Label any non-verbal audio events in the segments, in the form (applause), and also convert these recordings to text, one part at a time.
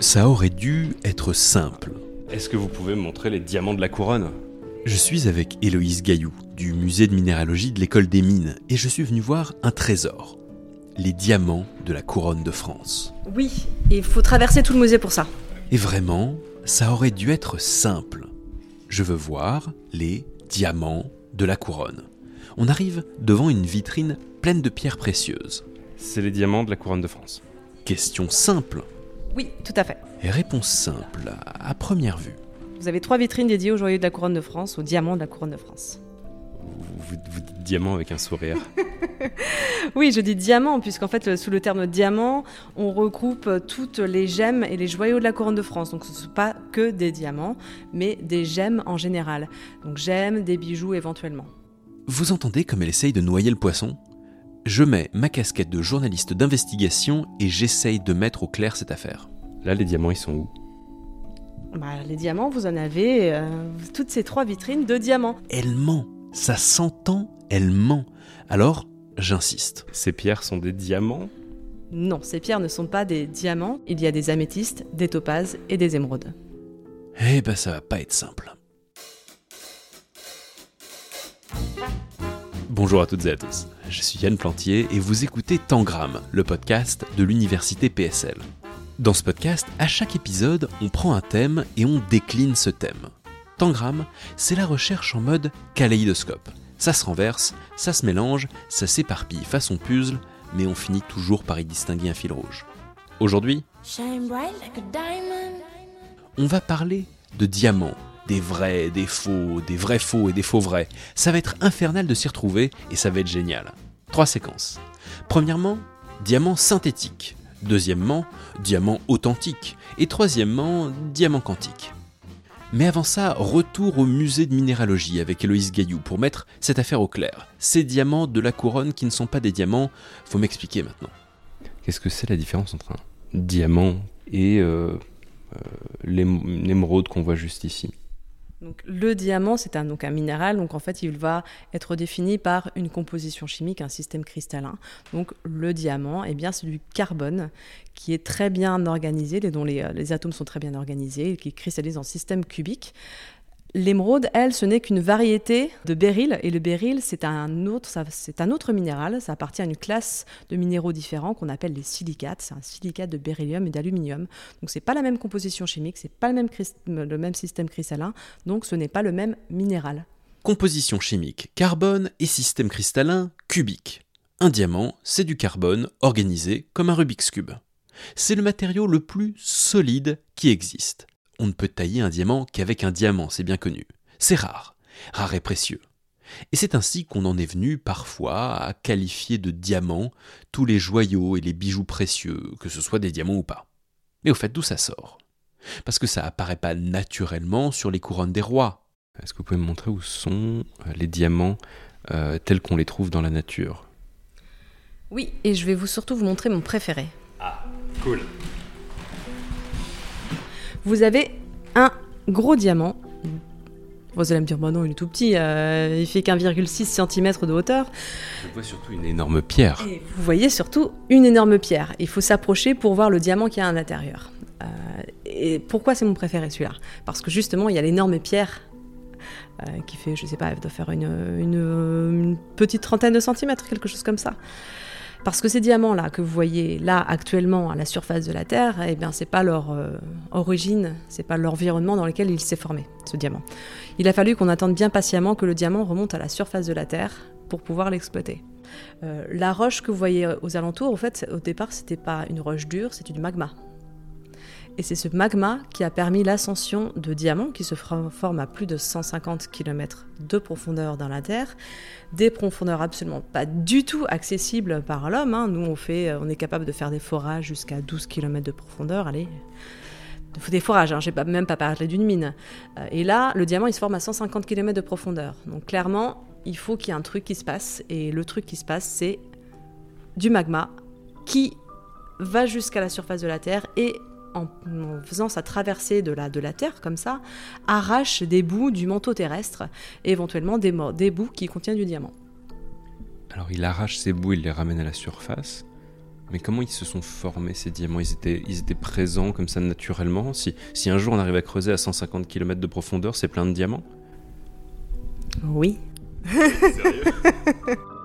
Ça aurait dû être simple. Est-ce que vous pouvez me montrer les diamants de la couronne? Je suis avec Héloïse Gaillou, du musée de minéralogie de l'école des mines, et je suis venu voir un trésor. Les diamants de la couronne de France. Oui, il faut traverser tout le musée pour ça. Et vraiment, ça aurait dû être simple. Je veux voir les diamants de la couronne. On arrive devant une vitrine pleine de pierres précieuses. C'est les diamants de la couronne de France. Question simple Oui, tout à fait. et réponse simple à première vue. Vous avez trois vitrines dédiées aux joyaux de la couronne de France, aux diamants de la couronne de France. Vous, vous- dites diamant avec un sourire. (laughs) Oui, je dis diamant, puisqu'en fait, sous le terme diamant, on regroupe toutes les gemmes et les joyaux de la couronne de France. Donc, ce ne sont pas que des diamants, mais des gemmes en général. Donc, gemmes, des bijoux éventuellement. Vous entendez comme elle essaye de noyer le poisson? Je mets ma casquette de journaliste d'investigation et j'essaye de mettre au clair cette affaire. Là, les diamants, ils sont où? Bah, les diamants, vous en avez euh, toutes ces trois vitrines de diamants. Elle ment, ça s'entend, elle ment. Alors, j'insiste. Ces pierres sont des diamants? Non, ces pierres ne sont pas des diamants. Il y a des améthystes, des topazes et des émeraudes. Eh ben ça va pas être simple. Bonjour à toutes et à tous, je suis Yann Plantier et vous écoutez Tangram, le podcast de l'université PSL. Dans ce podcast, à chaque épisode, on prend un thème et on décline ce thème. Tangram, c'est la recherche en mode kaléidoscope. Ça se renverse, ça se mélange, ça s'éparpille façon puzzle, mais on finit toujours par y distinguer un fil rouge. Aujourd'hui, on va parler de diamants, des vrais, des faux, des vrais faux et des faux vrais. Ça va être infernal de s'y retrouver et ça va être génial. Trois séquences. Premièrement, diamant synthétique. Deuxièmement, diamant authentique. Et troisièmement, diamant quantique. Mais avant ça, retour au musée de minéralogie avec Héloïse Gaillou pour mettre cette affaire au clair. Ces diamants de la couronne qui ne sont pas des diamants, faut m'expliquer maintenant. Qu'est-ce que c'est la différence entre un diamant et euh, euh, l'ém- l'émeraude qu'on voit juste ici? Donc, le diamant, c'est un, minéral. Donc, en fait, il va être défini par une composition chimique, un système cristallin. Donc, le diamant, eh bien, c'est du carbone qui est très bien organisé, dont les, euh, les atomes sont très bien organisés, qui cristallise en système cubique. L'émeraude, elle, ce n'est qu'une variété de béryl, et le béryl, c'est un autre, minéral. Ça appartient à une classe de minéraux différents qu'on appelle les silicates. C'est un silicate de beryllium et d'aluminium. Donc, c'est pas la même composition chimique, c'est pas le même, le même système cristallin. Donc ce n'est pas le même minéral. Composition chimique, carbone et système cristallin cubique. Un diamant, c'est du carbone organisé comme un Rubik's Cube. C'est le matériau le plus solide qui existe. On ne peut tailler un diamant qu'avec un diamant, c'est bien connu. C'est rare, rare et précieux. Et c'est ainsi qu'on en est venu parfois à qualifier de diamants tous les joyaux et les bijoux précieux, que ce soit des diamants ou pas. Mais au fait, d'où ça sort? Parce que ça apparaît pas naturellement sur les couronnes des rois, Est-ce que vous pouvez me montrer où sont euh, les diamants euh, tels qu'on les trouve dans la nature? Oui, et je vais vous surtout vous montrer mon préféré. Cool. Vous avez un gros diamant. Vous allez me dire, bah non, il est tout petit, euh, il fait qu'1,6 cm de hauteur. Je vois surtout une énorme pierre. Et vous voyez surtout une énorme pierre. Il faut s'approcher pour voir le diamant qu'il y a à l'intérieur. Euh, et pourquoi c'est mon préféré celui-là? Parce que justement, il y a l'énorme pierre euh, qui fait, je sais pas, elle doit faire une, une- une petite trentaine de centimètres, quelque chose comme ça. Parce que ces diamants-là que vous voyez là actuellement à la surface de la Terre, eh bien, c'est pas leur euh, origine, c'est pas l'environnement dans lequel il s'est formé, ce diamant. Il a fallu qu'on attende bien patiemment que le diamant remonte à la surface de la Terre pour pouvoir l'exploiter. Euh, la roche que vous voyez aux alentours, au fait, au départ, c'était pas une roche dure, c'était du magma. Et c'est ce magma qui a permis l'ascension de diamants qui se forment à plus de 150 km de profondeur dans la Terre, des profondeurs absolument pas du tout accessibles par l'homme. hein. Nous, on, fait, on est capable de faire des forages jusqu'à 12 km de profondeur. Allez, des forages, hein, pas, même pas parlé d'une mine. Euh, Et là, le diamant, il se forme à 150 km de profondeur. Donc clairement, il faut qu'il y ait un truc qui se passe. Et le truc qui se passe, c'est du magma qui va jusqu'à la surface de la Terre et en, en faisant sa traversée de la, de la Terre comme ça, arrache des bouts du manteau terrestre et éventuellement des, des bouts qui contiennent du diamant. Alors il arrache ces bouts, il les ramène à la surface. Mais comment ils se sont formés ces diamants? Ils étaient, ils étaient présents comme ça naturellement? Si, si un jour on arrive à creuser à 150 km de profondeur, c'est plein de diamants? Oui. (laughs)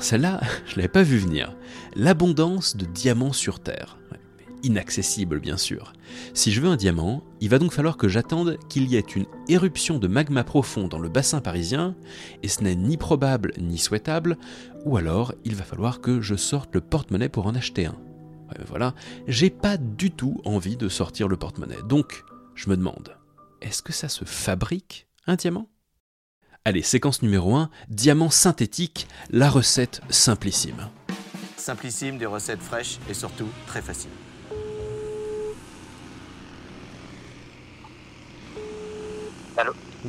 Celle-là, (laughs) je l'avais pas vu venir. L'abondance de diamants sur Terre. Inaccessible, bien sûr. Si je veux un diamant, il va donc falloir que j'attende qu'il y ait une éruption de magma profond dans le bassin parisien, et ce n'est ni probable ni souhaitable, ou alors il va falloir que je sorte le porte-monnaie pour en acheter un. Voilà, j'ai pas du tout envie de sortir le porte-monnaie. Donc, je me demande, est-ce que ça se fabrique, un diamant? Allez, séquence numéro 1, diamant synthétique, la recette simplissime. Simplissime, des recettes fraîches et surtout très faciles.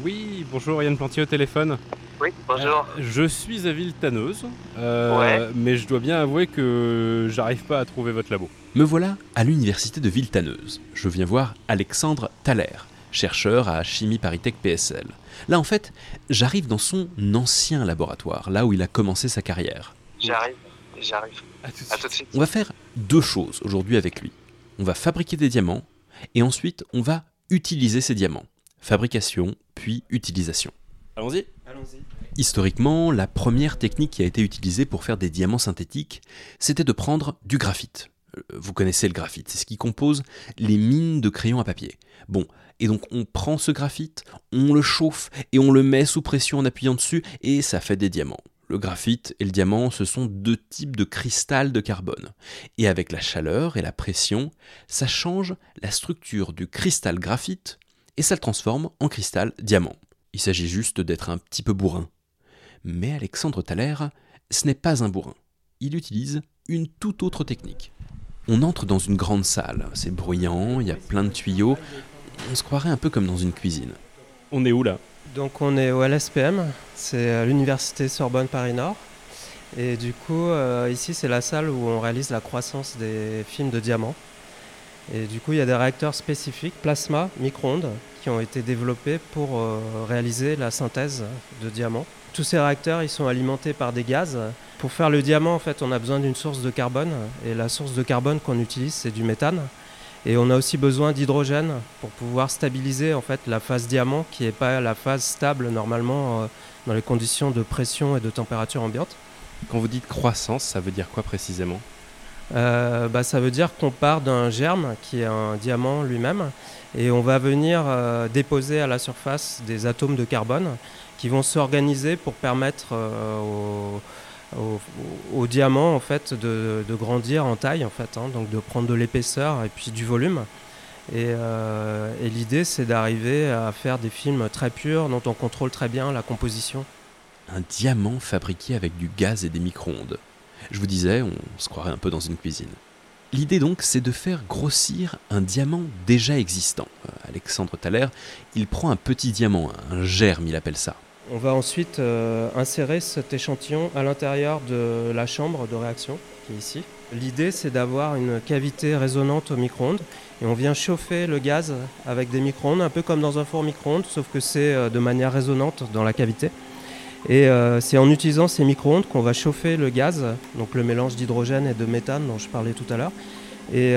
Oui, bonjour Yann Plantier au téléphone. Oui, bonjour. Euh, je suis à Villetaneuse, euh, Ouais. mais je dois bien avouer que j'arrive pas à trouver votre labo. Me voilà à l'université de Villetaneuse. Je viens voir Alexandre Thaler, chercheur à Chimie Paritech PSL. Là, en fait, j'arrive dans son ancien laboratoire, là où il a commencé sa carrière. J'arrive, j'arrive. À tout de À suite. tout de suite. On va faire deux choses aujourd'hui avec lui. On va fabriquer des diamants, et ensuite, on va utiliser ces diamants. Fabrication, puis utilisation. Allons-y Allons-y. Historiquement, la première technique qui a été utilisée pour faire des diamants synthétiques, c'était de prendre du graphite. Euh, Vous connaissez le graphite, c'est ce qui compose les mines de crayons à papier. Bon, et donc on prend ce graphite, on le chauffe et on le met sous pression en appuyant dessus et ça fait des diamants. Le graphite et le diamant, ce sont deux types de cristal de carbone. Et avec la chaleur et la pression, ça change la structure du cristal graphite et ça le transforme en cristal diamant. Il s'agit juste d'être un petit peu bourrin. Mais Alexandre Thaler, ce n'est pas un bourrin. Il utilise une toute autre technique. On entre dans une grande salle, c'est bruyant, il y a plein de tuyaux, on se croirait un peu comme dans une cuisine. On est où là? Donc on est au LSPM, c'est à l'université Sorbonne Paris Nord. Et du coup, euh, ici c'est la salle où on réalise la croissance des films de diamants. Et du coup, il y a des réacteurs spécifiques, plasma, micro-ondes, qui ont été développés pour euh, réaliser la synthèse de diamants. Tous ces réacteurs, ils sont alimentés par des gaz. Pour faire le diamant, en fait, on a besoin d'une source de carbone. Et la source de carbone qu'on utilise, c'est du méthane. Et on a aussi besoin d'hydrogène pour pouvoir stabiliser en fait la phase diamant qui n'est pas la phase stable normalement euh, dans les conditions de pression et de température ambiante. Quand vous dites croissance, ça veut dire quoi précisément? Euh, bah, ça veut dire qu'on part d'un germe qui est un diamant lui-même et on va venir euh, déposer à la surface des atomes de carbone qui vont s'organiser pour permettre euh, au, au- diamant en fait de, de grandir en taille en fait, hein, donc de prendre de l'épaisseur et puis du volume. Et, euh, et l'idée c'est d'arriver à faire des films très purs dont on contrôle très bien la composition. Un diamant fabriqué avec du gaz et des micro-ondes. Je vous disais, on se croirait un peu dans une cuisine. L'idée donc, c'est de faire grossir un diamant déjà existant. Euh, Alexandre Thaler, il prend un petit diamant, un germe, il appelle ça. On va ensuite euh, insérer cet échantillon à l'intérieur de la chambre de réaction qui est ici. L'idée c'est d'avoir une cavité résonante au micro-ondes et on vient chauffer le gaz avec des micro-ondes, un peu comme dans un four micro-ondes, sauf que c'est euh, de manière résonante dans la cavité. Et euh, c'est en utilisant ces micro-ondes qu'on va chauffer le gaz, donc le mélange d'hydrogène et de méthane dont je parlais tout à l'heure, et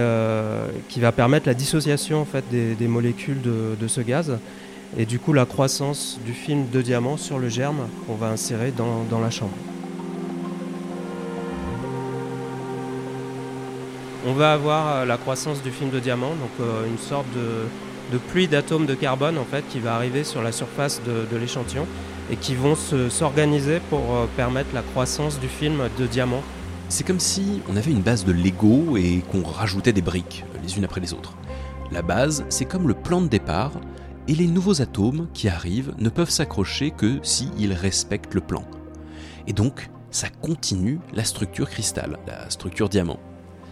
qui va permettre la dissociation en fait, des, molécules de ce gaz et du coup la croissance du film de diamant sur le germe qu'on va insérer dans, la chambre. On va avoir euh, la croissance du film de diamant, donc euh, une sorte de, pluie d'atomes de carbone en fait qui va arriver sur la surface de, l'échantillon et qui vont se- s'organiser pour euh, permettre la croissance du film de diamant. C'est comme si on avait une base de Lego et qu'on rajoutait des briques, les unes après les autres. La base, c'est comme le plan de départ, et les nouveaux atomes qui arrivent ne peuvent s'accrocher que s'ils respectent le plan. Et donc, ça continue la structure cristal, la structure diamant.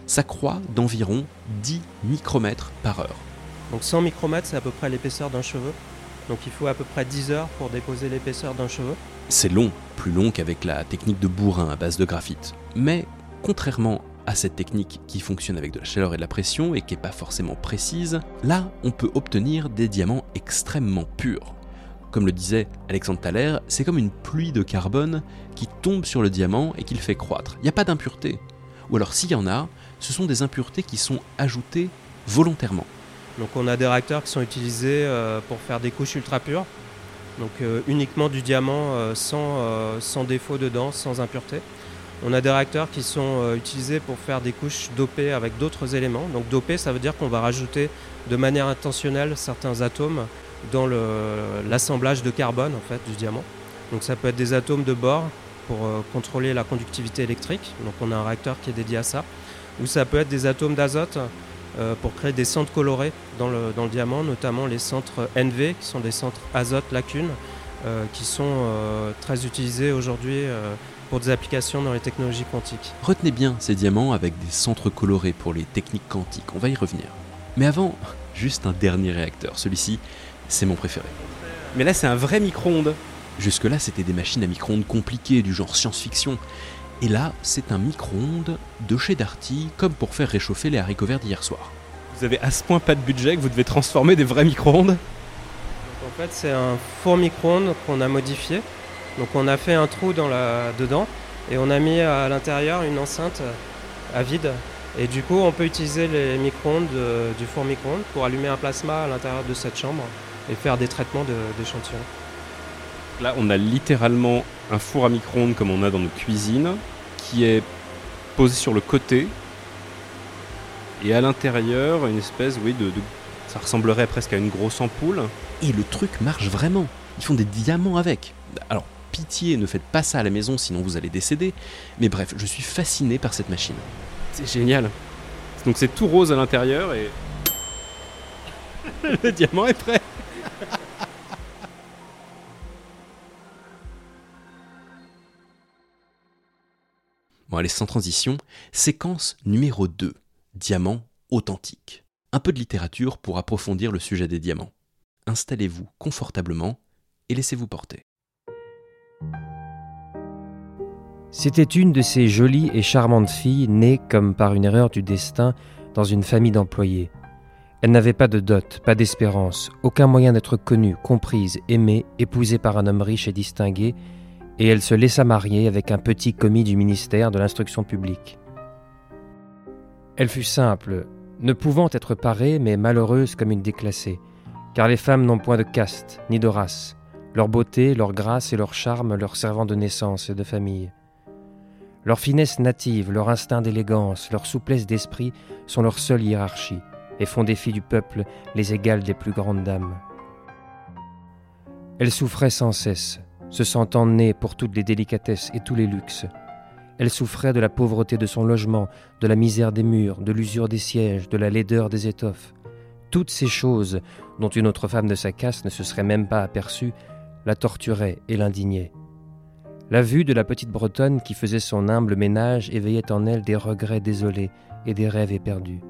Ça croît d'environ 10 micromètres par heure. Donc 100 micromètres, c'est à peu près l'épaisseur d'un cheveu. Donc il faut à peu près 10 heures pour déposer l'épaisseur d'un cheveu. C'est long, plus long qu'avec la technique de bourrin à base de graphite. Mais, contrairement à cette technique qui fonctionne avec de la chaleur et de la pression et qui n'est pas forcément précise, là, on peut obtenir des diamants extrêmement purs. Comme le disait Alexandre Thaler, c'est comme une pluie de carbone qui tombe sur le diamant et qui le fait croître. Il n'y a pas d'impuretés. Ou alors s'il y en a, ce sont des impuretés qui sont ajoutées volontairement. Donc on a des réacteurs qui sont utilisés euh, pour faire des couches ultra pures. Donc euh, uniquement du diamant euh, sans, sans défaut dedans, sans impureté. On a des réacteurs qui sont utilisés pour faire des couches dopées avec d'autres éléments. Donc dopé, ça veut dire qu'on va rajouter de manière intentionnelle certains atomes dans l'assemblage de carbone en fait, du diamant. Donc ça peut être des atomes de bord pour contrôler la conductivité électrique. Donc on a un réacteur qui est dédié à ça. Ou ça peut être des atomes d'azote euh, pour créer des centres colorés dans le, diamant, notamment les centres NV, qui sont des centres azote lacune, euh, qui sont euh, très utilisés aujourd'hui pour des applications dans les technologies quantiques. Retenez bien ces diamants avec des centres colorés pour les techniques quantiques, on va y revenir. Mais avant, juste un dernier réacteur, celui-ci, c'est mon préféré. Mais là, c'est un vrai micro-ondes. Jusque-là, c'était des machines à micro-ondes compliquées, du genre science-fiction. Et là, c'est un micro-ondes de chez Darty, comme pour faire réchauffer les haricots verts d'hier soir. Vous avez à ce point pas de budget que vous devez transformer des vrais micro-ondes? En fait, c'est un four micro-ondes qu'on a modifié. Donc on a fait un trou dans la... dedans et on a mis à l'intérieur une enceinte à vide. Et du coup, on peut utiliser les micro-ondes du four micro-ondes pour allumer un plasma à l'intérieur de cette chambre et faire des traitements d'échantillons. Là, on a littéralement un four à micro-ondes comme on a dans nos cuisines, qui est posé sur le côté, et à l'intérieur, une espèce, oui, de, ça ressemblerait presque à une grosse ampoule. Et le truc marche vraiment. Ils font des diamants avec. Alors, pitié, ne faites pas ça à la maison, sinon vous allez décéder. Mais bref, je suis fasciné par cette machine. C'est génial. Donc c'est tout rose à l'intérieur et (laughs) le diamant est prêt. Bon allez, sans transition, séquence numéro 2, diamant authentique. Un peu de littérature pour approfondir le sujet des diamants. Installez-vous confortablement et laissez-vous porter. C'était une de ces jolies et charmantes filles nées comme par une erreur du destin dans une famille d'employés. Elle n'avait pas de dot, pas d'espérance, aucun moyen d'être connue, comprise, aimée, épousée par un homme riche et distingué, et elle se laissa marier avec un petit commis du ministère de l'instruction publique. Elle fut simple, ne pouvant être parée, mais malheureuse comme une déclassée, car les femmes n'ont point de caste, ni de race, leur beauté, leur grâce et leur charme leur servant de naissance et de famille. Leur finesse native, leur instinct d'élégance, leur souplesse d'esprit sont leur seule hiérarchie, et font des filles du peuple les égales des plus grandes dames. Elle souffrait sans cesse, se sentant née pour toutes les délicatesses et tous les luxes. Elle souffrait de la pauvreté de son logement, de la misère des murs, de l'usure des sièges, de la laideur des étoffes. Toutes ces choses, dont une autre femme de sa caste ne se serait même pas aperçue, la torturaient et l'indignaient. La vue de la petite Bretonne qui faisait son humble ménage éveillait en elle des regrets désolés et des rêves éperdus.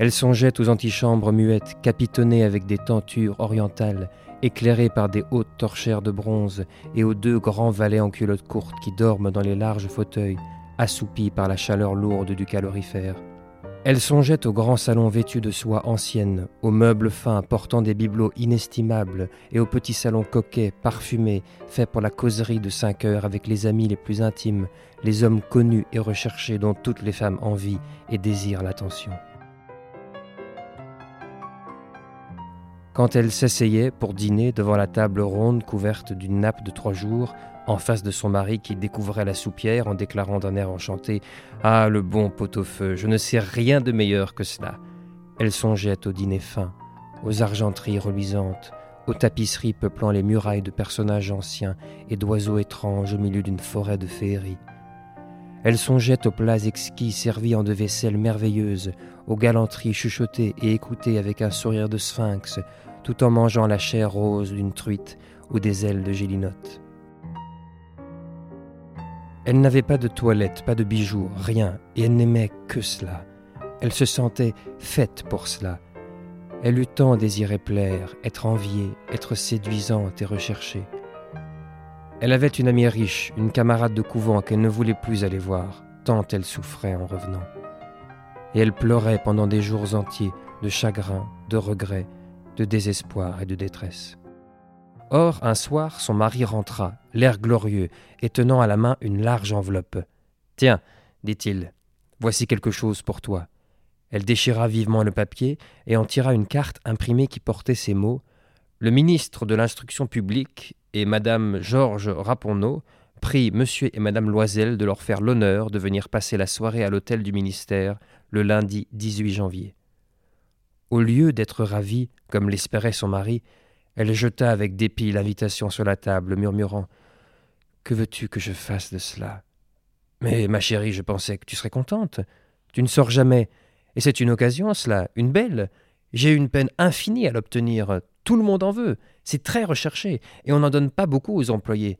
Elle songeait aux antichambres muettes, capitonnées avec des tentures orientales, éclairées par des hautes torchères de bronze, et aux deux grands valets en culottes courtes qui dorment dans les larges fauteuils, assoupis par la chaleur lourde du calorifère. Elle songeait au grand salon vêtu de soie ancienne, aux meubles fins portant des bibelots inestimables et au petit salon coquet, parfumé, fait pour la causerie de cinq heures avec les amis les plus intimes, les hommes connus et recherchés dont toutes les femmes envient et désirent l'attention. Quand elle s'asseyait pour dîner devant la table ronde couverte d'une nappe de trois jours, en face de son mari qui découvrait la soupière en déclarant d'un air enchanté Ah, le bon pot-au-feu, je ne sais rien de meilleur que cela. Elle songeait au dîner fin, aux argenteries reluisantes, aux tapisseries peuplant les murailles de personnages anciens et d'oiseaux étranges au milieu d'une forêt de féerie. Elle songeait aux plats exquis servis en de vaisselles merveilleuses, aux galanteries chuchotées et écoutées avec un sourire de sphinx, tout en mangeant la chair rose d'une truite ou des ailes de gélinotte. Elle n'avait pas de toilette, pas de bijoux, rien, et elle n'aimait que cela. Elle se sentait faite pour cela. Elle eut tant désiré plaire, être enviée, être séduisante et recherchée. Elle avait une amie riche, une camarade de couvent qu'elle ne voulait plus aller voir, tant elle souffrait en revenant. Et elle pleurait pendant des jours entiers de chagrin, de regret, de désespoir et de détresse. Or, un soir, son mari rentra, l'air glorieux, et tenant à la main une large enveloppe. Tiens, dit-il, voici quelque chose pour toi. Elle déchira vivement le papier et en tira une carte imprimée qui portait ces mots Le ministre de l'Instruction publique et Madame Georges Raponneau prient Monsieur et Madame Loisel de leur faire l'honneur de venir passer la soirée à l'hôtel du ministère le lundi 18 janvier. Au lieu d'être ravie, comme l'espérait son mari, elle jeta avec dépit l'invitation sur la table, murmurant Que veux-tu que je fasse de cela? Mais ma chérie, je pensais que tu serais contente. Tu ne sors jamais. Et c'est une occasion, cela, une belle. J'ai une peine infinie à l'obtenir. Tout le monde en veut. C'est très recherché, et on n'en donne pas beaucoup aux employés.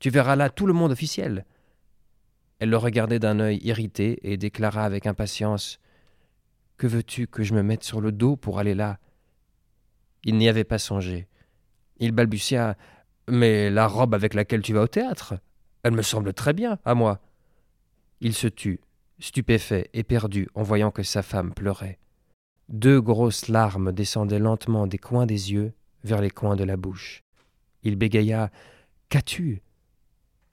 Tu verras là tout le monde officiel. Elle le regardait d'un œil irrité et déclara avec impatience Que veux-tu que je me mette sur le dos pour aller là? Il n'y avait pas songé. Il balbutia Mais la robe avec laquelle tu vas au théâtre Elle me semble très bien, à moi. Il se tut, stupéfait et perdu en voyant que sa femme pleurait. Deux grosses larmes descendaient lentement des coins des yeux vers les coins de la bouche. Il bégaya Qu'as-tu?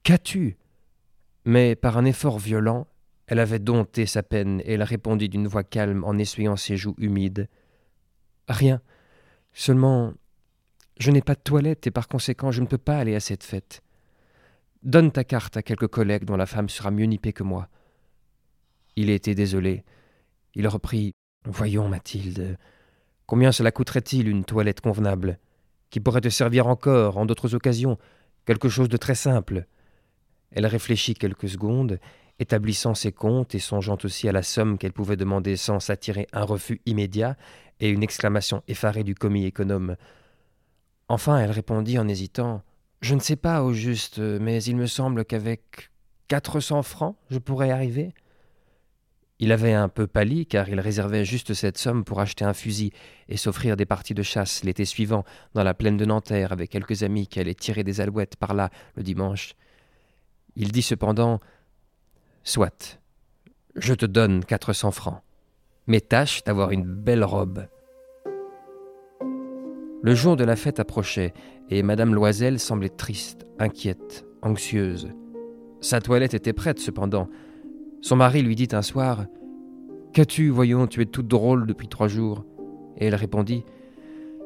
Qu'as-tu? Mais par un effort violent, elle avait dompté sa peine et elle répondit d'une voix calme en essuyant ses joues humides Rien. Seulement, je n'ai pas de toilette et par conséquent je ne peux pas aller à cette fête. Donne ta carte à quelques collègues dont la femme sera mieux nippée que moi. Il était désolé. Il reprit Voyons, Mathilde, combien cela coûterait-il une toilette convenable, qui pourrait te servir encore en d'autres occasions, quelque chose de très simple? Elle réfléchit quelques secondes, établissant ses comptes et songeant aussi à la somme qu'elle pouvait demander sans s'attirer un refus immédiat et une exclamation effarée du commis économe. Enfin, elle répondit en hésitant Je ne sais pas au juste, mais il me semble qu'avec quatre cents francs, je pourrais arriver. Il avait un peu pâli car il réservait juste cette somme pour acheter un fusil et s'offrir des parties de chasse l'été suivant dans la plaine de Nanterre avec quelques amis qui allaient tirer des alouettes par là le dimanche. Il dit cependant Soit, je te donne quatre cents francs, mais tâche d'avoir une belle robe. Le jour de la fête approchait, et Madame Loisel semblait triste, inquiète, anxieuse. Sa toilette était prête cependant. Son mari lui dit un soir Qu'as-tu, voyons, tu es toute drôle depuis trois jours? Et elle répondit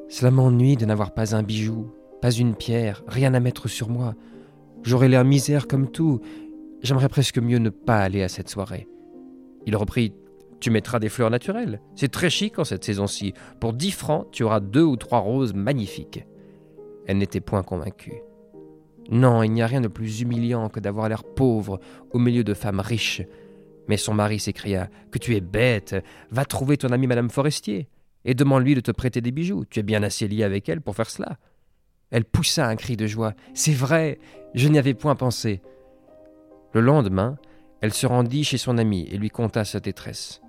Cela m'ennuie de n'avoir pas un bijou, pas une pierre, rien à mettre sur moi. J'aurais l'air misère comme tout. J'aimerais presque mieux ne pas aller à cette soirée. Il reprit tu mettras des fleurs naturelles. C'est très chic en cette saison-ci. Pour dix francs, tu auras deux ou trois roses magnifiques. Elle n'était point convaincue. Non, il n'y a rien de plus humiliant que d'avoir l'air pauvre au milieu de femmes riches. Mais son mari s'écria Que tu es bête Va trouver ton amie Madame Forestier et demande-lui de te prêter des bijoux. Tu es bien assez lié avec elle pour faire cela. Elle poussa un cri de joie. C'est vrai Je n'y avais point pensé. Le lendemain, elle se rendit chez son amie et lui conta sa détresse.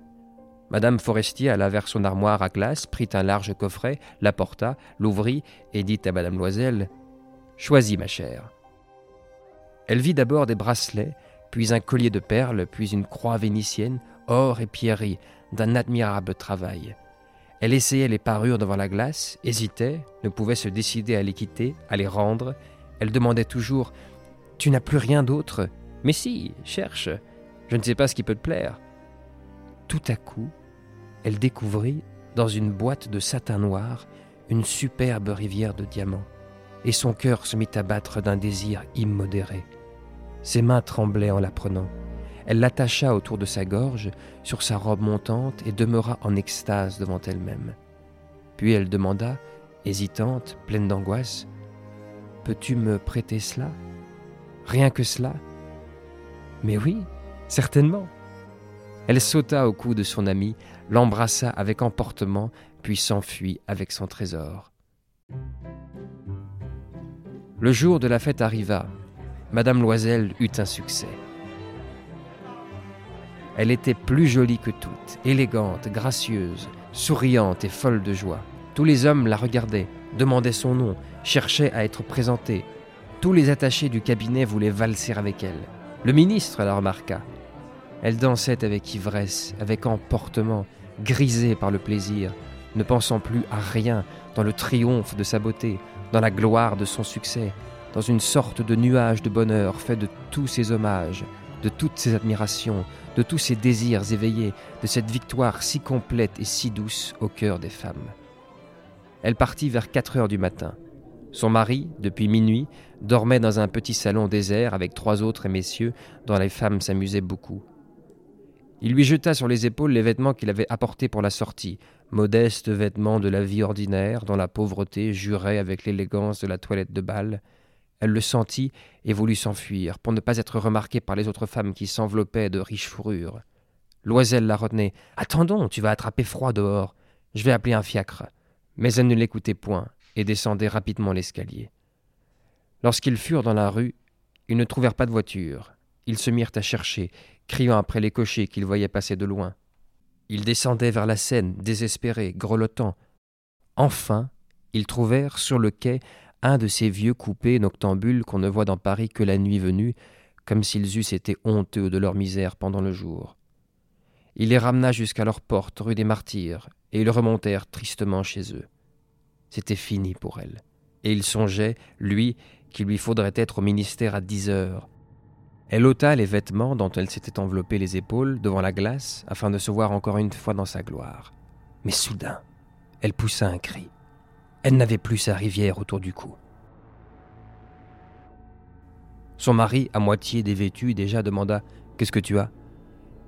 Madame Forestier alla vers son armoire à glace, prit un large coffret, l'apporta, l'ouvrit et dit à Madame Loisel Choisis, ma chère. Elle vit d'abord des bracelets, puis un collier de perles, puis une croix vénitienne, or et pierreries, d'un admirable travail. Elle essayait les parures devant la glace, hésitait, ne pouvait se décider à les quitter, à les rendre. Elle demandait toujours Tu n'as plus rien d'autre Mais si, cherche. Je ne sais pas ce qui peut te plaire. Tout à coup, elle découvrit, dans une boîte de satin noir, une superbe rivière de diamants, et son cœur se mit à battre d'un désir immodéré. Ses mains tremblaient en la prenant. Elle l'attacha autour de sa gorge, sur sa robe montante, et demeura en extase devant elle-même. Puis elle demanda, hésitante, pleine d'angoisse, Peux-tu me prêter cela? Rien que cela? Mais oui, certainement. Elle sauta au cou de son ami, l'embrassa avec emportement, puis s'enfuit avec son trésor. Le jour de la fête arriva. Madame Loisel eut un succès. Elle était plus jolie que toutes, élégante, gracieuse, souriante et folle de joie. Tous les hommes la regardaient, demandaient son nom, cherchaient à être présentés. Tous les attachés du cabinet voulaient valser avec elle. Le ministre la remarqua. Elle dansait avec ivresse, avec emportement, grisée par le plaisir, ne pensant plus à rien dans le triomphe de sa beauté, dans la gloire de son succès, dans une sorte de nuage de bonheur fait de tous ses hommages, de toutes ses admirations, de tous ses désirs éveillés, de cette victoire si complète et si douce au cœur des femmes. Elle partit vers 4 heures du matin. Son mari, depuis minuit, dormait dans un petit salon désert avec trois autres messieurs dont les femmes s'amusaient beaucoup. Il lui jeta sur les épaules les vêtements qu'il avait apportés pour la sortie, modestes vêtements de la vie ordinaire dont la pauvreté jurait avec l'élégance de la toilette de bal. Elle le sentit et voulut s'enfuir pour ne pas être remarquée par les autres femmes qui s'enveloppaient de riches fourrures. Loisel la retenait. Attendons, tu vas attraper froid dehors. Je vais appeler un fiacre. Mais elle ne l'écoutait point et descendait rapidement l'escalier. Lorsqu'ils furent dans la rue, ils ne trouvèrent pas de voiture. Ils se mirent à chercher, criant après les cochers qu'ils voyaient passer de loin. Ils descendaient vers la Seine, désespérés, grelottants. Enfin, ils trouvèrent sur le quai un de ces vieux coupés noctambules qu'on ne voit dans Paris que la nuit venue, comme s'ils eussent été honteux de leur misère pendant le jour. Il les ramena jusqu'à leur porte, rue des Martyrs, et ils remontèrent tristement chez eux. C'était fini pour elle. Et il songeait, lui, qu'il lui faudrait être au ministère à dix heures. Elle ôta les vêtements dont elle s'était enveloppée les épaules devant la glace afin de se voir encore une fois dans sa gloire. Mais soudain, elle poussa un cri. Elle n'avait plus sa rivière autour du cou. Son mari, à moitié dévêtu, déjà demanda Qu'est-ce que tu as?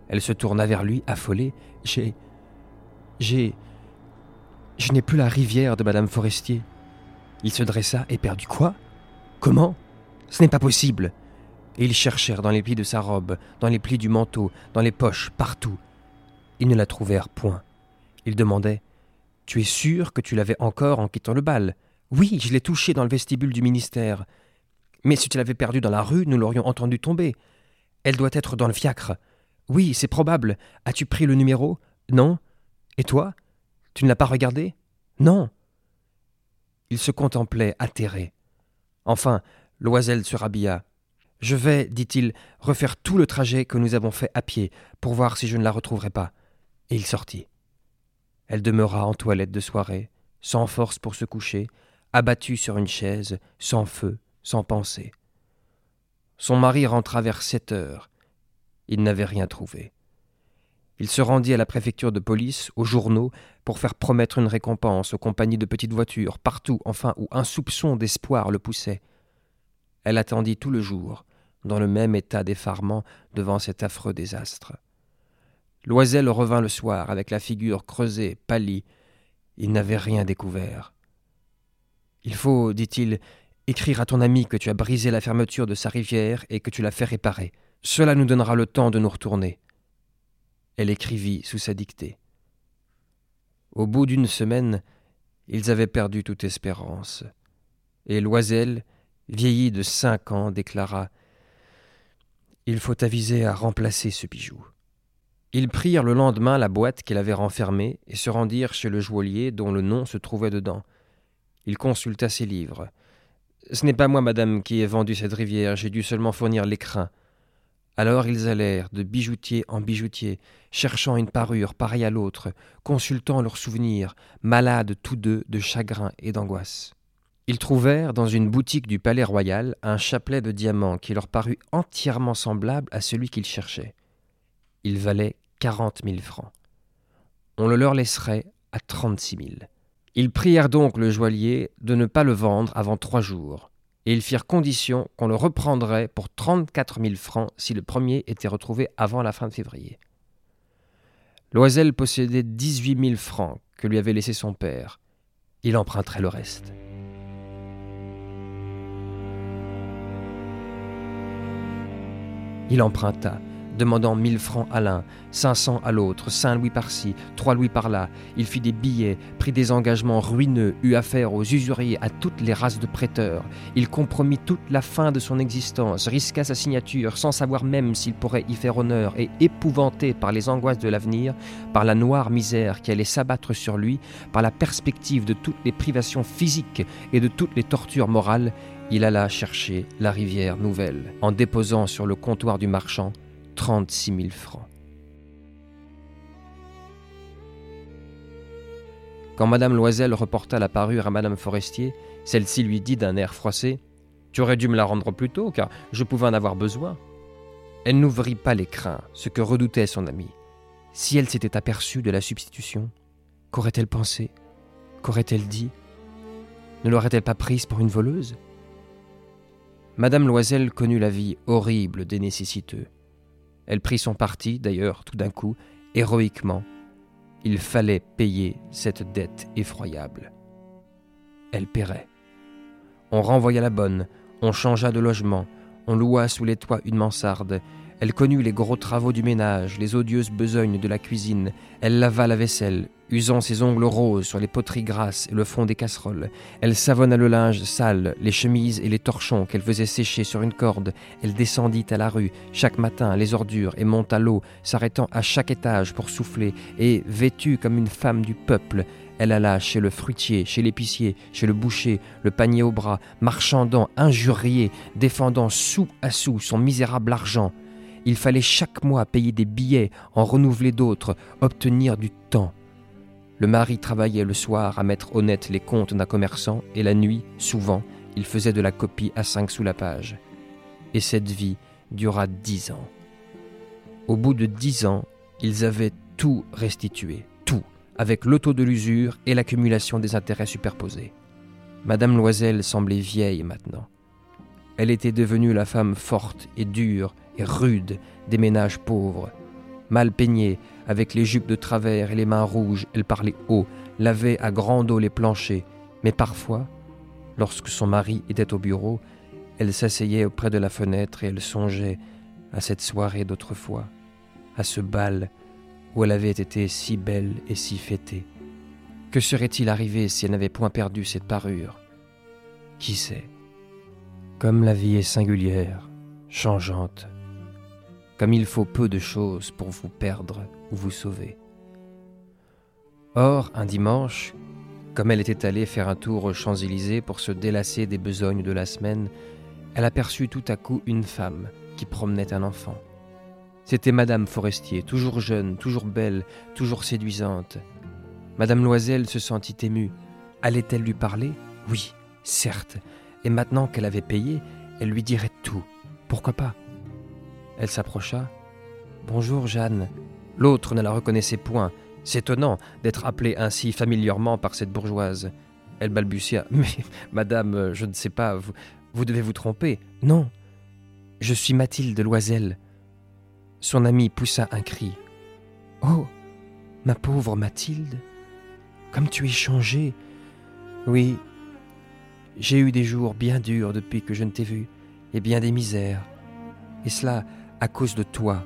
Elle se tourna vers lui, affolée. J'ai. J'ai. Je n'ai plus la rivière de Madame Forestier. Il se dressa, éperdu. Quoi? Comment? Ce n'est pas possible. Et ils cherchèrent dans les plis de sa robe, dans les plis du manteau, dans les poches, partout. Ils ne la trouvèrent point. Ils demandaient Tu es sûr que tu l'avais encore en quittant le bal? Oui, je l'ai touchée dans le vestibule du ministère. Mais si tu l'avais perdue dans la rue, nous l'aurions entendue tomber. Elle doit être dans le fiacre. Oui, c'est probable. As-tu pris le numéro? Non. Et toi? Tu ne l'as pas regardé? Non. Il se contemplait, atterré. Enfin, Loisel se rhabilla. Je vais, dit-il, refaire tout le trajet que nous avons fait à pied pour voir si je ne la retrouverai pas. Et il sortit. Elle demeura en toilette de soirée, sans force pour se coucher, abattue sur une chaise, sans feu, sans pensée. Son mari rentra vers sept heures. Il n'avait rien trouvé. Il se rendit à la préfecture de police, aux journaux, pour faire promettre une récompense aux compagnies de petites voitures, partout, enfin, où un soupçon d'espoir le poussait. Elle attendit tout le jour, dans le même état d'effarement devant cet affreux désastre. Loisel revint le soir avec la figure creusée, pâlie. Il n'avait rien découvert. Il faut, dit-il, écrire à ton ami que tu as brisé la fermeture de sa rivière et que tu l'as fait réparer. Cela nous donnera le temps de nous retourner. Elle écrivit sous sa dictée. Au bout d'une semaine, ils avaient perdu toute espérance, et Loisel, vieilli de cinq ans, déclara Il faut aviser à remplacer ce bijou. Ils prirent le lendemain la boîte qu'il avait renfermée et se rendirent chez le joaillier dont le nom se trouvait dedans. Il consulta ses livres. Ce n'est pas moi, madame, qui ai vendu cette rivière, j'ai dû seulement fournir l'écrin. Alors ils allèrent de bijoutier en bijoutier, cherchant une parure pareille à l'autre, consultant leurs souvenirs, malades tous deux de chagrin et d'angoisse. Ils trouvèrent dans une boutique du Palais Royal un chapelet de diamants qui leur parut entièrement semblable à celui qu'ils cherchaient. Il valait quarante mille francs. On le leur laisserait à trente-six mille. Ils prièrent donc le joaillier de ne pas le vendre avant trois jours et ils firent condition qu'on le reprendrait pour trente-quatre mille francs si le premier était retrouvé avant la fin de février. Loisel possédait dix-huit mille francs que lui avait laissé son père. Il emprunterait le reste. Il emprunta, demandant mille francs à l'un, cinq cents à l'autre, cinq louis par-ci, trois louis par-là. Il fit des billets, prit des engagements ruineux, eut affaire aux usuriers, à toutes les races de prêteurs. Il compromit toute la fin de son existence, risqua sa signature, sans savoir même s'il pourrait y faire honneur, et épouvanté par les angoisses de l'avenir, par la noire misère qui allait s'abattre sur lui, par la perspective de toutes les privations physiques et de toutes les tortures morales, il alla chercher la rivière nouvelle, en déposant sur le comptoir du marchand trente-six mille francs. Quand Madame Loisel reporta la parure à Madame Forestier, celle-ci lui dit d'un air froissé Tu aurais dû me la rendre plus tôt, car je pouvais en avoir besoin. Elle n'ouvrit pas l'écrin, ce que redoutait son ami. Si elle s'était aperçue de la substitution, qu'aurait-elle pensé? Qu'aurait-elle dit? Ne l'aurait-elle pas prise pour une voleuse? Madame Loisel connut la vie horrible des nécessiteux. Elle prit son parti, d'ailleurs, tout d'un coup, héroïquement. Il fallait payer cette dette effroyable. Elle paierait. On renvoya la bonne, on changea de logement, on loua sous les toits une mansarde, elle connut les gros travaux du ménage, les odieuses besognes de la cuisine. Elle lava la vaisselle, usant ses ongles roses sur les poteries grasses et le fond des casseroles. Elle savonna le linge sale, les chemises et les torchons qu'elle faisait sécher sur une corde. Elle descendit à la rue chaque matin les ordures et monta l'eau, s'arrêtant à chaque étage pour souffler. Et, vêtue comme une femme du peuple, elle alla chez le fruitier, chez l'épicier, chez le boucher, le panier au bras, marchandant, injurié, défendant sou à sou son misérable argent. Il fallait chaque mois payer des billets, en renouveler d'autres, obtenir du temps. Le mari travaillait le soir à mettre honnête les comptes d'un commerçant et la nuit, souvent, il faisait de la copie à cinq sous la page. Et cette vie dura dix ans. Au bout de dix ans, ils avaient tout restitué, tout, avec l'auto de l'usure et l'accumulation des intérêts superposés. Madame Loisel semblait vieille maintenant. Elle était devenue la femme forte et dure et rude des ménages pauvres. Mal peignée, avec les jupes de travers et les mains rouges, elle parlait haut, lavait à grande eau les planchers, mais parfois, lorsque son mari était au bureau, elle s'asseyait auprès de la fenêtre et elle songeait à cette soirée d'autrefois, à ce bal où elle avait été si belle et si fêtée. Que serait-il arrivé si elle n'avait point perdu cette parure? Qui sait? Comme la vie est singulière, changeante, comme il faut peu de choses pour vous perdre ou vous sauver. Or, un dimanche, comme elle était allée faire un tour aux Champs-Élysées pour se délasser des besognes de la semaine, elle aperçut tout à coup une femme qui promenait un enfant. C'était Madame Forestier, toujours jeune, toujours belle, toujours séduisante. Madame Loisel se sentit émue. Allait-elle lui parler? Oui, certes. Et maintenant qu'elle avait payé, elle lui dirait tout. Pourquoi pas? Elle s'approcha. Bonjour, Jeanne. L'autre ne la reconnaissait point. S'étonnant d'être appelée ainsi familièrement par cette bourgeoise. Elle balbutia. (laughs) Mais, madame, je ne sais pas, vous, devez vous tromper. Non. Je suis Mathilde Loisel. Son ami poussa un cri. Oh, ma pauvre Mathilde, comme tu es changée. Oui, j'ai eu des jours bien durs depuis que je ne t'ai vue, et bien des misères. Et cela à cause de toi.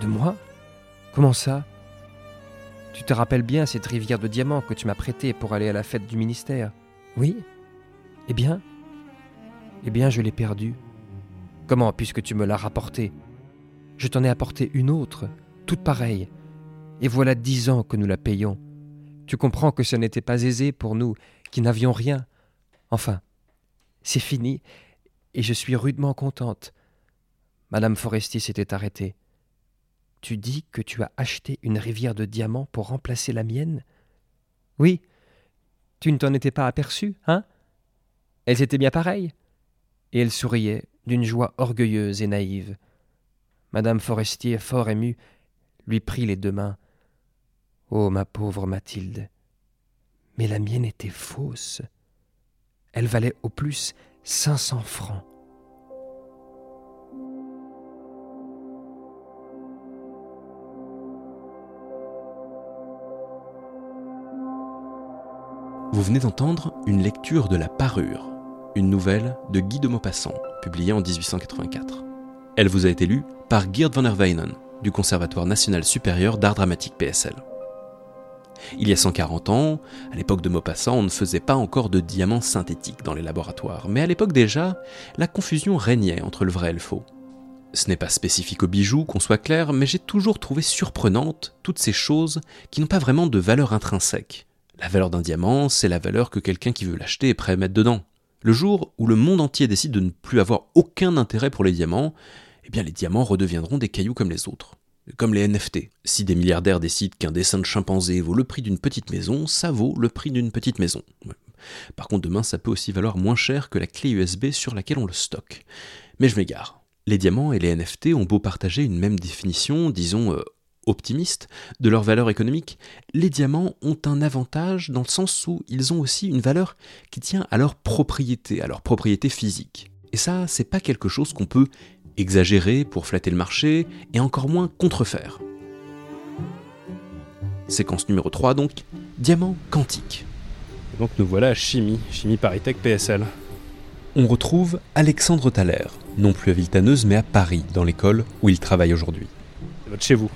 De moi? Comment ça? Tu te rappelles bien cette rivière de diamants que tu m'as prêtée pour aller à la fête du ministère Oui Eh bien? Eh bien, je l'ai perdue. Comment, puisque tu me l'as rapportée? Je t'en ai apporté une autre, toute pareille. Et voilà dix ans que nous la payons. Tu comprends que ce n'était pas aisé pour nous, qui n'avions rien. Enfin, c'est fini, et je suis rudement contente. Madame Forestier s'était arrêtée. Tu dis que tu as acheté une rivière de diamants pour remplacer la mienne? Oui. Tu ne t'en étais pas aperçue, hein? Elles étaient bien pareilles. Et elle souriait d'une joie orgueilleuse et naïve. Madame Forestier, fort émue, lui prit les deux mains. Oh, ma pauvre Mathilde. Mais la mienne était fausse. Elle valait au plus cinq cents francs. Vous venez d'entendre une lecture de La Parure, une nouvelle de Guy de Maupassant, publiée en 1884. Elle vous a été lue par Geert van der Weynen, du Conservatoire national supérieur d'art dramatique PSL. Il y a 140 ans, à l'époque de Maupassant, on ne faisait pas encore de diamants synthétiques dans les laboratoires, mais à l'époque déjà, la confusion régnait entre le vrai et le faux. Ce n'est pas spécifique aux bijoux, qu'on soit clair, mais j'ai toujours trouvé surprenantes toutes ces choses qui n'ont pas vraiment de valeur intrinsèque. La valeur d'un diamant, c'est la valeur que quelqu'un qui veut l'acheter est prêt à mettre dedans. Le jour où le monde entier décide de ne plus avoir aucun intérêt pour les diamants, eh bien les diamants redeviendront des cailloux comme les autres. comme les NFT. Si des milliardaires décident qu'un dessin de chimpanzé vaut le prix d'une petite maison, ça vaut le prix d'une petite maison. Par contre, demain, ça peut aussi valoir moins cher que la clé USB sur laquelle on le stocke. Mais je m'égare. Les diamants et les NFT ont beau partager une même définition, disons euh, optimiste, de leur valeur économique, les diamants ont un avantage dans le sens où ils ont aussi une valeur qui tient à leur propriété, à leur propriété physique. Et ça, c'est pas quelque chose qu'on peut exagérer pour flatter le marché et encore moins contrefaire. Séquence numéro 3 donc, diamant quantique. donc nous voilà à Chimie, Chimie Paritech PSL. On retrouve Alexandre Thaler, non plus à Viltaneuse mais à Paris, dans l'école où il travaille aujourd'hui. C'est votre chez vous.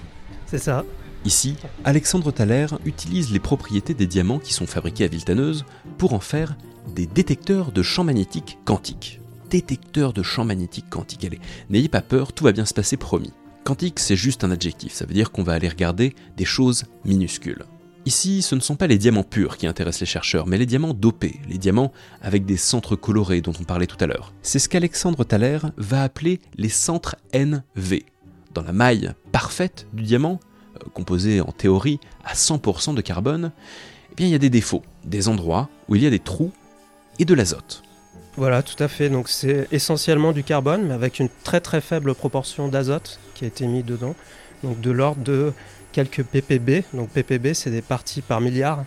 C'est ça. Ici, Alexandre Thaler utilise les propriétés des diamants qui sont fabriqués à Viltaneuse pour en faire des détecteurs de champs magnétiques quantiques. Détecteurs de champs magnétiques quantiques, allez, n'ayez pas peur, tout va bien se passer promis. Quantique, c'est juste un adjectif, ça veut dire qu'on va aller regarder des choses minuscules. Ici, ce ne sont pas les diamants purs qui intéressent les chercheurs, mais les diamants dopés, les diamants avec des centres colorés dont on parlait tout à l'heure. C'est ce qu'Alexandre Thaler va appeler les centres NV. Dans la maille parfaite du diamant, euh, composé en théorie à 100% de carbone, eh bien il y a des défauts, des endroits où il y a des trous et de l'azote. Voilà, tout à fait. Donc c'est essentiellement du carbone, mais avec une très très faible proportion d'azote qui a été mis dedans. Donc de l'ordre de quelques ppb. Donc ppb, c'est des parties par milliard.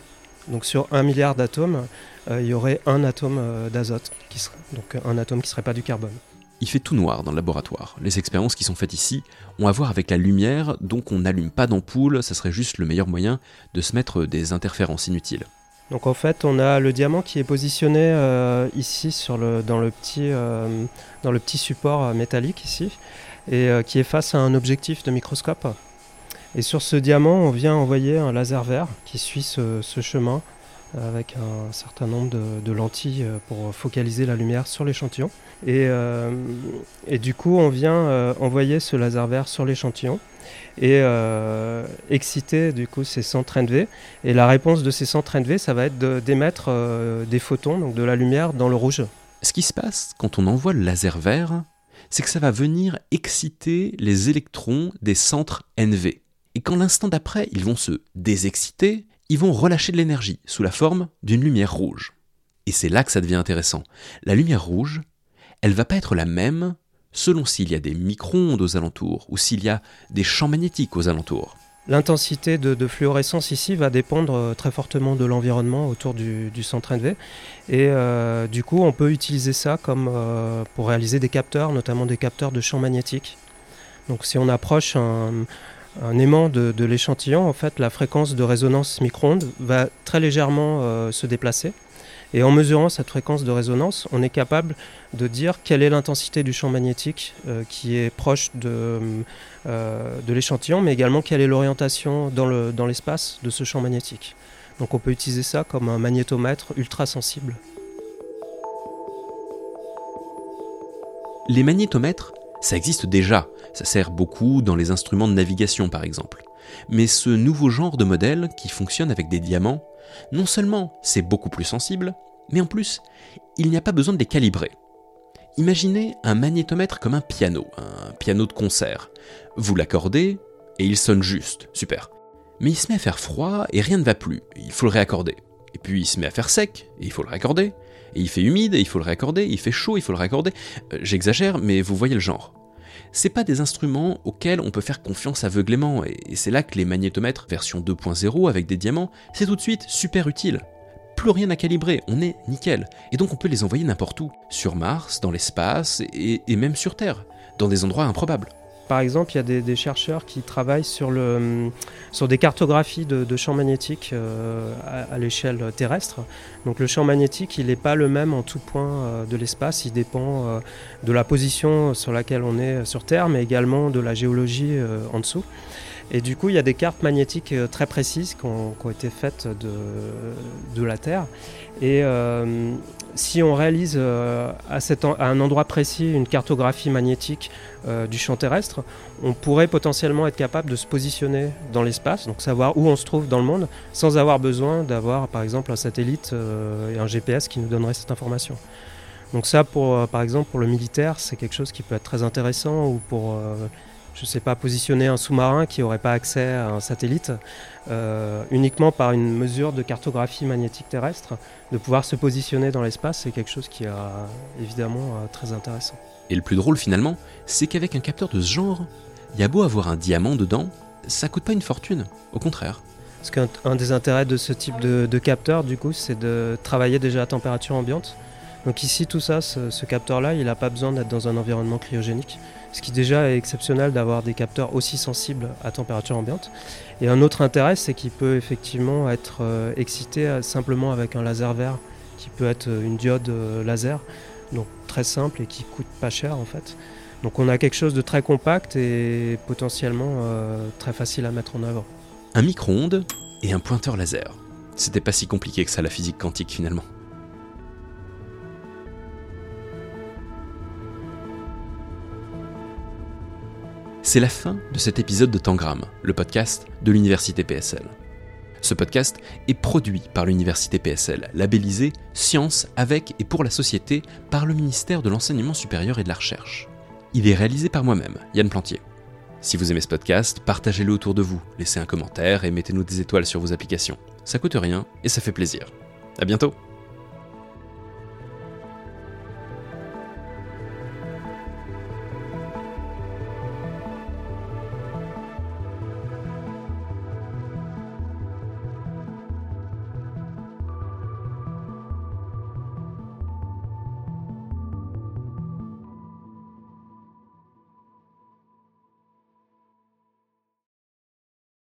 Donc sur un milliard d'atomes, euh, il y aurait un atome euh, d'azote, donc un atome qui serait pas du carbone. Il fait tout noir dans le laboratoire. Les expériences qui sont faites ici ont à voir avec la lumière, donc on n'allume pas d'ampoule, ça serait juste le meilleur moyen de se mettre des interférences inutiles. Donc en fait, on a le diamant qui est positionné euh, ici sur le, dans, le petit, euh, dans le petit support euh, métallique ici, et qui est face à un objectif de microscope. Et sur ce diamant, on vient envoyer un laser vert qui suit ce chemin avec un certain nombre de, lentilles pour focaliser la lumière sur l'échantillon. Et, euh, du coup, on vient euh, envoyer ce laser vert sur l'échantillon et euh, exciter du coup ces centres NV. Et la réponse de ces centres NV, ça va être d'émettre euh, des photons, donc de la lumière, dans le rouge. Ce qui se passe quand on envoie le laser vert, c'est que ça va venir exciter les électrons des centres NV. Et quand l'instant d'après, ils vont se désexciter, ils vont relâcher de l'énergie sous la forme d'une lumière rouge. Et c'est là que ça devient intéressant. La lumière rouge, elle va pas être la même selon s'il y a des micro-ondes aux alentours ou s'il y a des champs magnétiques aux alentours. L'intensité de, fluorescence ici va dépendre euh, très fortement de l'environnement autour du, du, centre NV. Et euh, du coup, on peut utiliser ça comme, euh, pour réaliser des capteurs, notamment des capteurs de champs magnétiques. Donc si on approche un, un aimant de, l'échantillon, en fait, la fréquence de résonance micro-ondes va très légèrement euh, se déplacer. Et en mesurant cette fréquence de résonance, on est capable de dire quelle est l'intensité du champ magnétique euh, qui est proche de, euh, de l'échantillon, mais également quelle est l'orientation dans l'espace de ce champ magnétique. Donc on peut utiliser ça comme un magnétomètre ultra sensible. Les magnétomètres, ça existe déjà. Ça sert beaucoup dans les instruments de navigation par exemple. Mais ce nouveau genre de modèle qui fonctionne avec des diamants, non seulement c'est beaucoup plus sensible, mais en plus, il n'y a pas besoin de les calibrer. Imaginez un magnétomètre comme un piano, un piano de concert. Vous l'accordez et il sonne juste, super. Mais il se met à faire froid et rien ne va plus, il faut le réaccorder. Et puis il se met à faire sec et il faut le réaccorder. Et il fait humide il faut le réaccorder, il fait chaud, il faut le réaccorder. Euh, J'exagère, mais vous voyez le genre. C'est pas des instruments auxquels on peut faire confiance aveuglément, et c'est là que les magnétomètres version 2.0 avec des diamants, c'est tout de suite super utile. Plus rien à calibrer, on est nickel. Et donc on peut les envoyer n'importe où, sur Mars, dans l'espace, et, même sur Terre, dans des endroits improbables. Par exemple, il y a des, chercheurs qui travaillent sur, sur des cartographies de, champs magnétiques euh, à, l'échelle terrestre. Donc le champ magnétique, il n'est pas le même en tout point euh, de l'espace, il dépend euh, de la position sur laquelle on est sur Terre, mais également de la géologie en dessous. Et du coup, il y a des cartes magnétiques euh, très précises qui ont, été faites de, la Terre. Et euh, si on réalise euh, à, un endroit précis une cartographie magnétique du champ terrestre, on pourrait potentiellement être capable de se positionner dans l'espace, donc savoir où on se trouve dans le monde, sans avoir besoin d'avoir par exemple un satellite et un GPS qui nous donnerait cette information. Donc ça, par exemple, pour le militaire, c'est quelque chose qui peut être très intéressant ou pour je sais pas, positionner un sous-marin qui n'aurait pas accès à un satellite, euh, uniquement par une mesure de cartographie magnétique terrestre, de pouvoir se positionner dans l'espace, c'est quelque chose qui est évidemment euh, très intéressant. Et le plus drôle finalement, c'est qu'avec un capteur de ce genre, il y a beau avoir un diamant dedans, ça coûte pas une fortune, au contraire. Parce qu'un des intérêts de ce type de, de capteur, du coup, c'est de travailler déjà à température ambiante. Donc ici, tout ça, ce, ce capteur-là, il n'a pas besoin d'être dans un environnement cryogénique. Ce qui déjà est exceptionnel d'avoir des capteurs aussi sensibles à température ambiante. Et un autre intérêt, c'est qu'il peut effectivement être euh, excité euh, simplement avec un laser vert, qui peut être euh, une diode laser, donc très simple et qui coûte pas cher en fait. Donc on a quelque chose de très compact et potentiellement très facile à mettre en œuvre. Un micro-ondes et un pointeur laser. C'était pas si compliqué que ça la physique quantique finalement. C'est la fin de cet épisode de Tangram, le podcast de l'Université PSL. Ce podcast est produit par l'Université PSL, labellisé Science avec et pour la société par le ministère de l'Enseignement supérieur et de la Recherche. Il est réalisé par moi-même, Yann Plantier. Si vous aimez ce podcast, partagez-le autour de vous, laissez un commentaire et mettez-nous des étoiles sur vos applications. Ça coûte rien et ça fait plaisir. À bientôt!